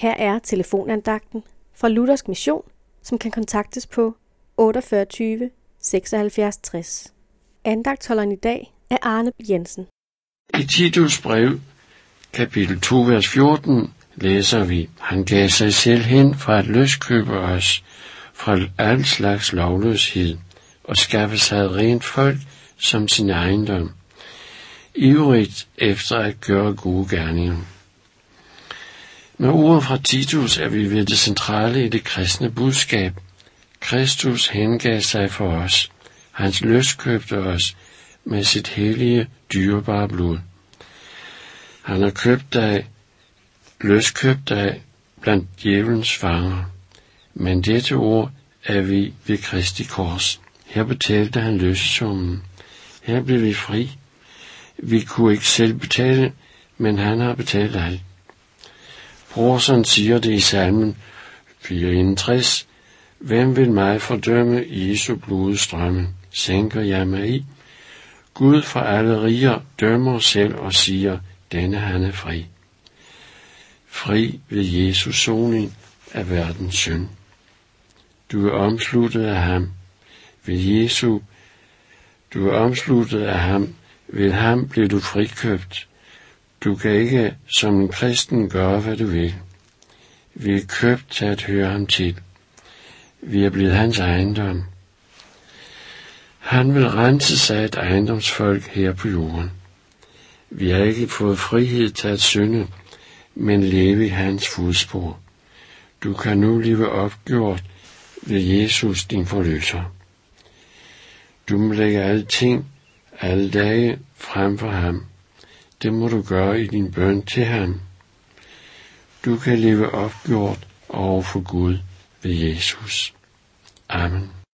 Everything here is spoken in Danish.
Her er telefonandagten fra Luthersk Mission, som kan kontaktes på 48 76 60. Andagtholderen i dag er Arne Jensen. I Titus brev, kapitel 2, vers 14, læser vi, Han gav sig selv hen for at løskøbe os fra al slags lovløshed og skaffe sig et rent folk som sin ejendom, ivrigt efter at gøre gode gerninger. Med ordet fra Titus er vi ved det centrale i det kristne budskab. Kristus hengav sig for os. Hans løs købte os med sit hellige, dyrebare blod. Han har købt dig, løskøbt dig blandt djævelens fanger. Men dette ord er vi ved Kristi kors. Her betalte han løsesummen. Her blev vi fri. Vi kunne ikke selv betale, men han har betalt alt. Brorsen siger det i salmen 64. Hvem vil mig fordømme Jesu blodstrømme? Sænker jeg mig i? Gud for alle riger dømmer selv og siger, denne han er fri. Fri ved Jesus soning af verdens synd. Du er omsluttet af ham. Ved Jesu, du er omsluttet af ham. Ved ham bliver du frikøbt. Du kan ikke som en kristen gøre, hvad du vil. Vi er købt til at høre ham til. Vi er blevet hans ejendom. Han vil rense sig et ejendomsfolk her på jorden. Vi har ikke fået frihed til at synde, men leve i hans fodspor. Du kan nu leve opgjort ved Jesus, din forløser. Du må lægge alle ting, alle dage frem for ham. Det må du gøre i din bøn til ham. Du kan leve opgjort over for Gud ved Jesus. Amen.